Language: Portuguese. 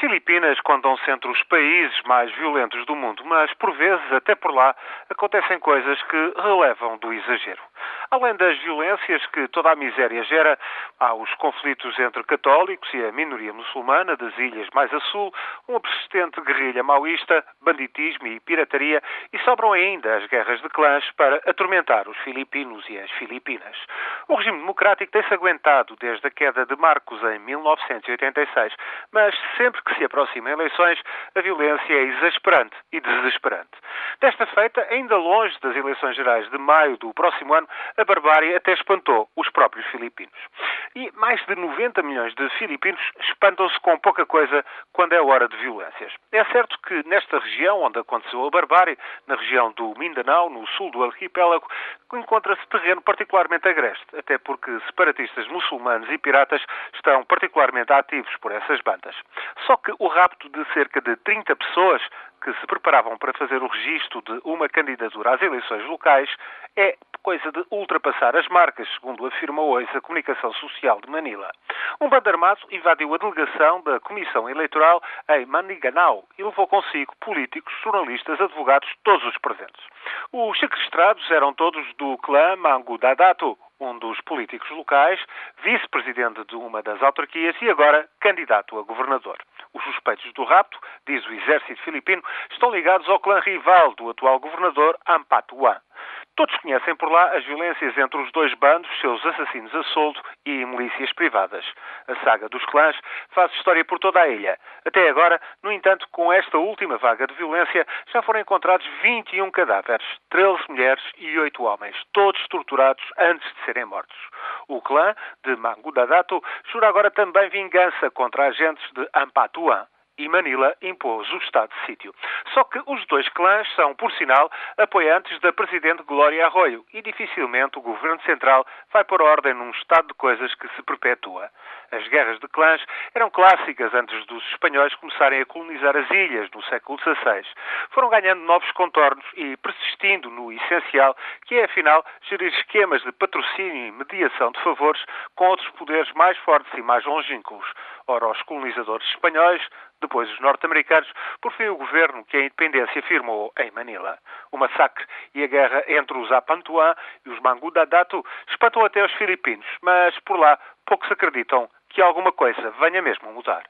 Filipinas contam-se entre os países mais violentos do mundo, mas por vezes, até por lá, acontecem coisas que relevam do exagero. Além das violências que toda a miséria gera, há os conflitos entre católicos e a minoria muçulmana das ilhas mais a sul, uma persistente guerrilha maoísta, banditismo e pirataria, e sobram ainda as guerras de clãs para atormentar os filipinos e as filipinas. O regime democrático tem-se aguentado desde a queda de Marcos em 1986, mas sempre que se aproximam eleições, a violência é exasperante e desesperante. Desta feita, ainda longe das eleições gerais de maio do próximo ano, a barbárie até espantou os próprios filipinos. E mais de 90 milhões de filipinos espantam-se com pouca coisa quando é hora de violências. É certo que nesta região onde aconteceu a barbárie, na região do Mindanao, no sul do arquipélago, encontra-se terreno particularmente agreste, até porque separatistas muçulmanos e piratas estão particularmente ativos por essas bandas. Só que o rapto de cerca de 30 pessoas que se preparavam para fazer o registro de uma candidatura às eleições locais é coisa de ultrapassar as marcas, segundo afirma hoje a Comunicação Social de Manila. Um bando armado invadiu a delegação da Comissão Eleitoral em Maniganao e levou consigo políticos, jornalistas, advogados, todos os presentes. Os sequestrados eram todos do clã Mangudadato, um dos políticos locais, vice-presidente de uma das autarquias e agora candidato a governador. Os suspeitos do rapto, diz o exército filipino, estão ligados ao clã rival do atual governador Ampatuan. Todos conhecem por lá as violências entre os dois bandos, seus assassinos a soldo e milícias privadas. A saga dos clãs faz história por toda a ilha. Até agora, no entanto, com esta última vaga de violência, já foram encontrados 21 cadáveres, 13 mulheres e 8 homens, todos torturados antes de serem mortos. O clã de Mangudadato jura agora também vingança contra agentes de Ampatuan e Manila impôs o estado de sítio. Só que os dois clãs são, por sinal, apoiantes da presidente Glória Arroio e dificilmente o governo central vai pôr ordem num estado de coisas que se perpetua. As guerras de clãs eram clássicas antes dos espanhóis começarem a colonizar as ilhas no século XVI. Foram ganhando novos contornos e persistindo no essencial, que é, afinal, gerir esquemas de patrocínio e mediação de favores com outros poderes mais fortes e mais longínquos. Ora, os colonizadores espanhóis, depois os norte-americanos, por fim o governo que a independência firmou em Manila. O massacre e a guerra entre os Apantuan e os Mangudadato espantam até os filipinos, mas por lá poucos acreditam que alguma coisa venha mesmo a mudar.